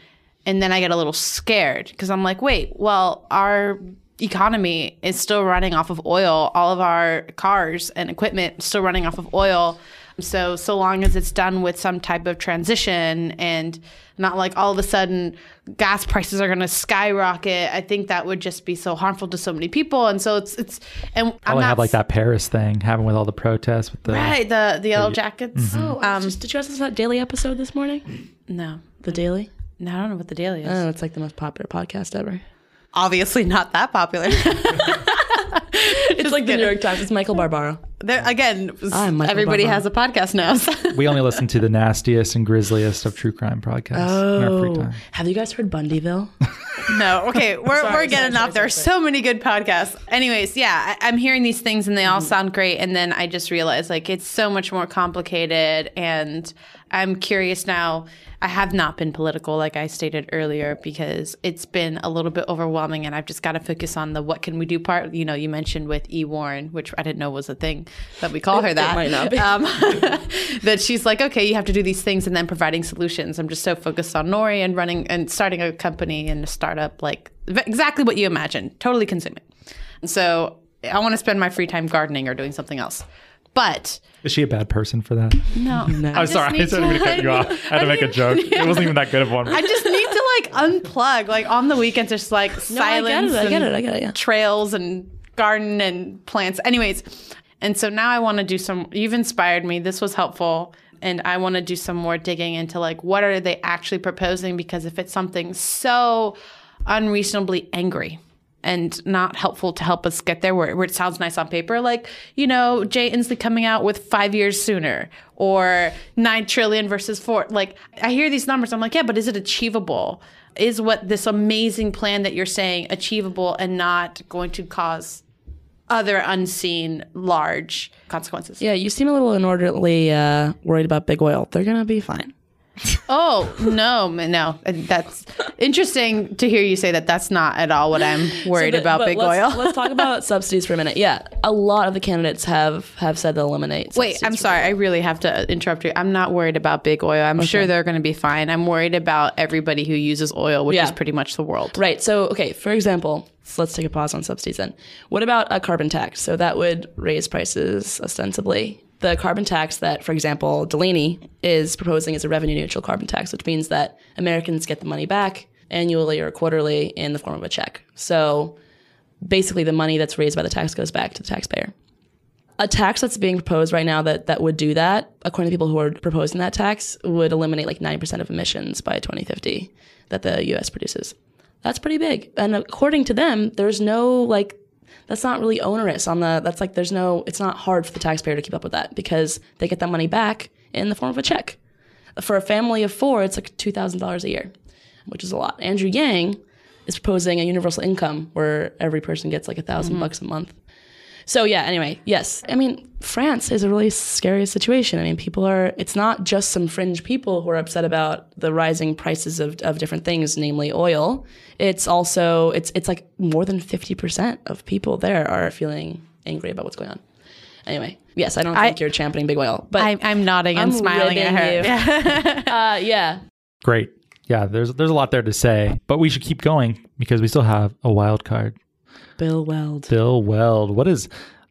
and then i get a little scared because i'm like wait well our economy is still running off of oil all of our cars and equipment still running off of oil so so long as it's done with some type of transition and not like all of a sudden gas prices are going to skyrocket i think that would just be so harmful to so many people and so it's it's and I'm not, have like that Paris thing happened with all the protests with the Right, the the yellow jackets. Oh, um, just, did you guys listen to that daily episode this morning? No, The daily. No, I don't know what the daily is. Oh, it's like the most popular podcast ever. Obviously, not that popular. It's like the New York Times. It's Michael Barbaro. there again. Everybody Barbaro. has a podcast now. so- we only listen to the nastiest and grisliest of true crime podcasts in our free Oh, time. have you guys heard Bundyville? no, okay, we're Sorry, we're getting sorry, off. there are so many good podcasts. Anyways, yeah, I, I'm hearing these things and they all mm-hmm. sound great, and then I just realize like it's so much more complicated, and I'm curious now. I have not been political, like I stated earlier, because it's been a little bit overwhelming, and I've just got to focus on the what can we do part. You know, you mentioned with E. Warren, which I didn't know was a thing, that we call her that. might not be. Um, that she's like, okay, you have to do these things, and then providing solutions. I'm just so focused on Nori and running and starting a company and a startup, like exactly what you imagine, totally consuming. And so I want to spend my free time gardening or doing something else. But Is she a bad person for that? no, No. I'm sorry, I need didn't mean to cut you off. I had to make a joke. It wasn't even that good of one. I just need to like unplug. Like on the weekends, just like No, I get silence. it. I get and it. I get it. Yeah. Trails and garden and plants. Anyways, and so now I want to do some. You've inspired me. This was helpful. And I want to do some more digging into like what are they actually proposing? Because if it's something so unreasonably angry and not helpful to help us get there where, where it sounds nice on paper like you know jay inslee coming out with five years sooner or nine trillion versus four like i hear these numbers i'm like yeah but is it achievable is what this amazing plan that you're saying achievable and not going to cause other unseen large consequences Yeah, you seem a little inordinately uh, worried about big oil. They're gonna be fine. Oh no no that's interesting to hear you say that that's not at all what i'm worried So the- about big let's, oil let's talk about subsidies for a minute. Yeah, a lot of the candidates have have said they'll eliminate. Wait, I'm sorry. I really have to interrupt you. I'm not worried about big oil. I'm sure they're going to be fine. I'm worried about everybody who uses oil, which Yeah. is pretty much the world. Right. So, okay, for example, so let's take a pause on subsidies then. What about a carbon tax? So that would raise prices ostensibly. The carbon tax that, for example, Delaney is proposing is a revenue neutral carbon tax, which means that Americans get the money back annually or quarterly in the form of a check. So basically, the money that's raised by the tax goes back to the taxpayer. A tax that's being proposed right now that, that would do that, according to people who are proposing that tax, would eliminate like 90% of emissions by 2050 that the US produces. That's pretty big. And according to them, there's no like that's not really onerous on the that's like there's no it's not hard for the taxpayer to keep up with that because they get that money back in the form of a check. For a family of 4, it's like $2,000 a year. which is a lot. Andrew Yang is proposing a universal income where every person gets like a 1000 mm-hmm. bucks a month. So yeah, anyway, yes. I mean, France is a really scary situation. I mean, people are it's not just some fringe people who are upset about the rising prices of, of different things, namely oil. It's also it's it's like more than 50% of people there are feeling angry about what's going on. Anyway, yes, I don't think you're championing big oil, but I, I'm nodding and I'm smiling at her. ribbing Yeah. uh, yeah, Great. Yeah, there's there's a lot there to say, but we should keep going because we still have a wild card. Bill Weld. Bill Weld. What is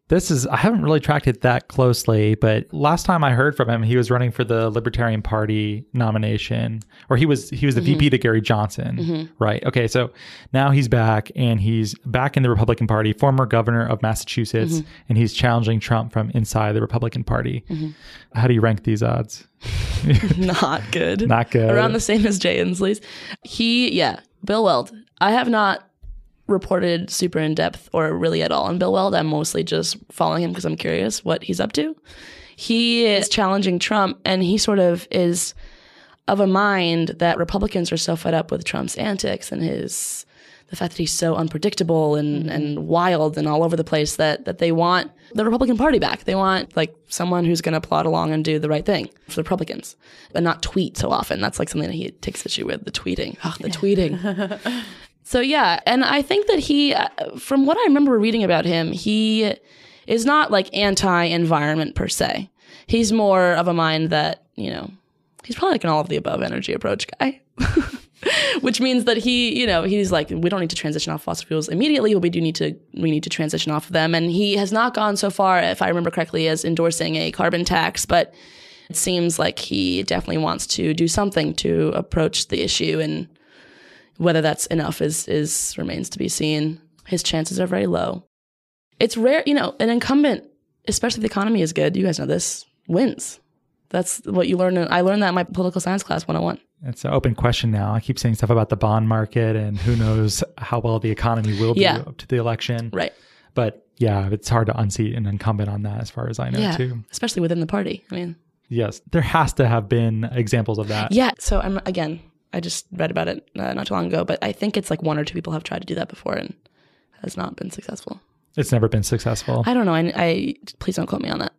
this is I haven't really tracked it that closely, but last time I heard from him, he was running for the Libertarian Party nomination, or he was he was the VP mm-hmm. to Gary Johnson, mm-hmm. right? Okay, so now he's back and he's back in the Republican Party, former governor of Massachusetts, mm-hmm. and he's challenging Trump from inside the Republican Party. How do you rank these odds? Not good. Not good. Around the same as Jay Inslee's. He, yeah, Bill Weld. I have not reported super in depth or really at all on Bill Weld. I'm mostly just following him because I'm curious what he's up to. He is challenging Trump, and he sort of is of a mind that Republicans are so fed up with Trump's antics and his the fact that he's so unpredictable and, mm-hmm. and wild and all over the place that that they want the Republican Party back. They want like someone who's going to plod along and do the right thing for the Republicans, but not tweet so often. That's like something that he takes issue with the tweeting. Oh, the tweeting. so yeah, and I think that he, uh, from what I remember reading about him, he is not like anti-environment per se. He's more of a mind that you know he's probably like an all of the above energy approach guy. Which means that he, you know, he's like, we don't need to transition off fossil fuels immediately, but we do need to, we need to transition off of them. And he has not gone so far, if I remember correctly, as endorsing a carbon tax, but it seems like he definitely wants to do something to approach the issue. And whether that's enough is, is remains to be seen. His chances are very low. It's rare, you know, an incumbent, especially if the economy is good, you guys know this, wins. That's what you learn. in- I learned that in my political science class 101. It's an open question now. I keep saying stuff about the bond market and who knows how well the economy will be Yeah. up to the election. Right. But yeah, it's hard to unseat an incumbent on that as far as I know yeah. too. Especially within the party. I mean, Yes, there has to have been examples of that. yeah. So I'm, again, I just read about it uh, not too long ago, but I think it's like one or two people have tried to do that before and has not been successful. It's never been successful. I don't know. I, I please don't quote me on that.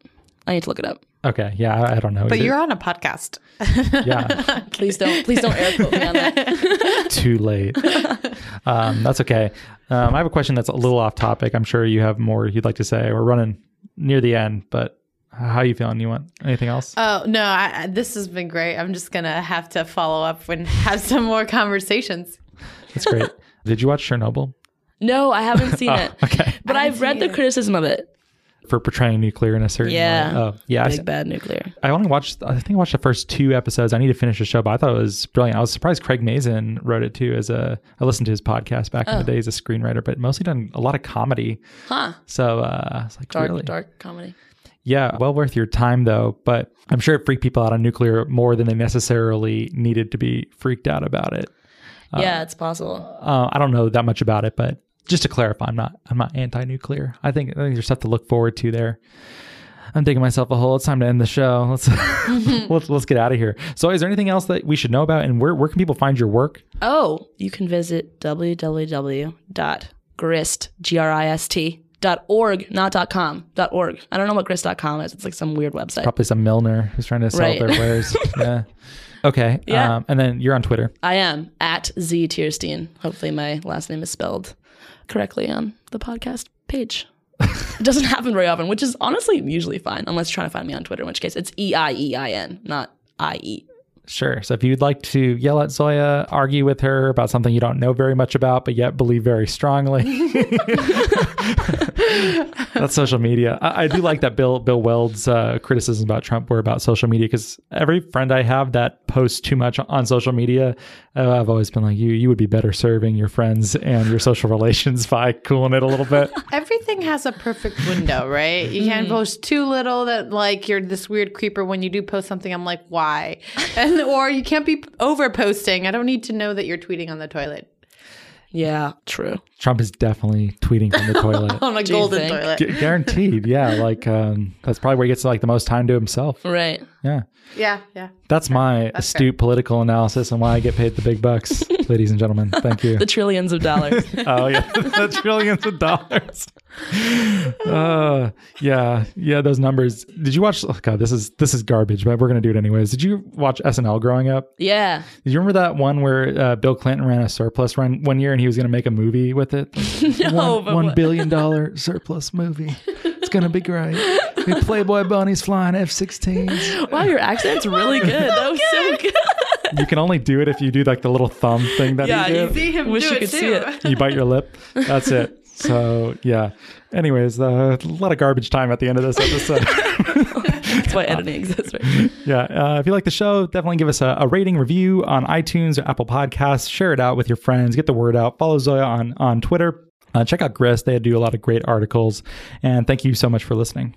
I need to look it up. okay, yeah, I, I don't know. But either. you're on a podcast. yeah, Please don't. Please don't air quote me on that. too late. Um, that's okay. Um, I have a question that's a little off topic. I'm sure you have more you'd like to say. We're running near the end, but how are you feeling? You want anything else? Oh no, I, I- this has been great. I'm just gonna have to follow up and have some more conversations. That's great. Did you watch Chernobyl? No, I haven't seen it. Okay, But I've read the criticism of it. for portraying nuclear in a certain Yeah. way. Oh, yeah. I s- Big bad nuclear. I only watched. I think I watched the first two episodes. I need to finish the show, but I thought it was brilliant. I was surprised Craig Mazin wrote it too. As a, I listened to his podcast back in the day as a screenwriter, but mostly done a lot of comedy. Huh. So uh, I was like, Dark, really? dark comedy. Yeah, well worth your time though. But I'm sure it freaked people out on nuclear more than they necessarily needed to be freaked out about it. yeah, it's possible. Uh, I don't know that much about it, but just to clarify, I'm not I'm not anti-nuclear. I think, I think there's stuff to look forward to there. I'm digging myself a hole. It's time to end the show. Let's let's let's get out of here. So, is there anything else that we should know about, and where where can people find your work? Oh, you can visit www.grist, G-R-I-S-T, dot org, not dot com, dot org. I don't know what grist.com is. It's like some weird website. Probably some Milner who's trying to sell Right. their wares. yeah. Okay. Yeah. Um, and then you're on Twitter. I am at Z Teirstein. Hopefully my last name is spelled correctly on the podcast page. it doesn't happen very often, which is honestly usually fine, unless you're trying to find me on Twitter, in which case it's E I E I N, not I E. Sure. So if you'd like to yell at Zoya, argue with her about something you don't know very much about, but yet believe very strongly, that's social media. I, I do like that Bill Bill Weld's uh, criticisms about Trump were about social media because every friend I have that posts too much on social media, uh, I've always been like, you you would be better serving your friends and your social relations by cooling it a little bit. Everything has a perfect window, right? You can't post too little that like you're this weird creeper. When you do post something, I'm like, why? And or you can't be over posting. I don't need to know that you're tweeting on the toilet Yeah, true. Trump is definitely tweeting from the toilet. on a Do golden toilet. Gu- Guaranteed, yeah. Like um, that's probably where he gets like the most time to himself. Right. Yeah. Yeah, yeah. That's my That's astute political analysis and why I get paid the big bucks. ladies and gentlemen. Thank you. the trillions of dollars. oh yeah, the trillions of dollars. Uh, yeah, yeah, those numbers. Did you watch? Oh god, this is this is garbage, but we're gonna do it anyways. Did you watch SNL growing up? yeah. Did you remember that one where uh, Bill Clinton ran a surplus run one year and he was gonna make a movie with it? No, one, but billion dollar surplus movie. It's gonna be great. The Playboy bunnies flying F-16s. Wow, your accent's really good. That was so good. You can only do it if you do like the little thumb thing that he did. Yeah, you. See him Wish do you it could too. see it. you bite your lip. That's it. So yeah. Anyways, uh, a lot of garbage time at the end of this episode. That's why editing exists, right? yeah. Uh, if you like the show, definitely give us a, a rating, review on iTunes or Apple Podcasts. Share it out with your friends. Get the word out. Follow Zoya on on Twitter. Uh, check out Grist. They do a lot of great articles. And thank you so much for listening.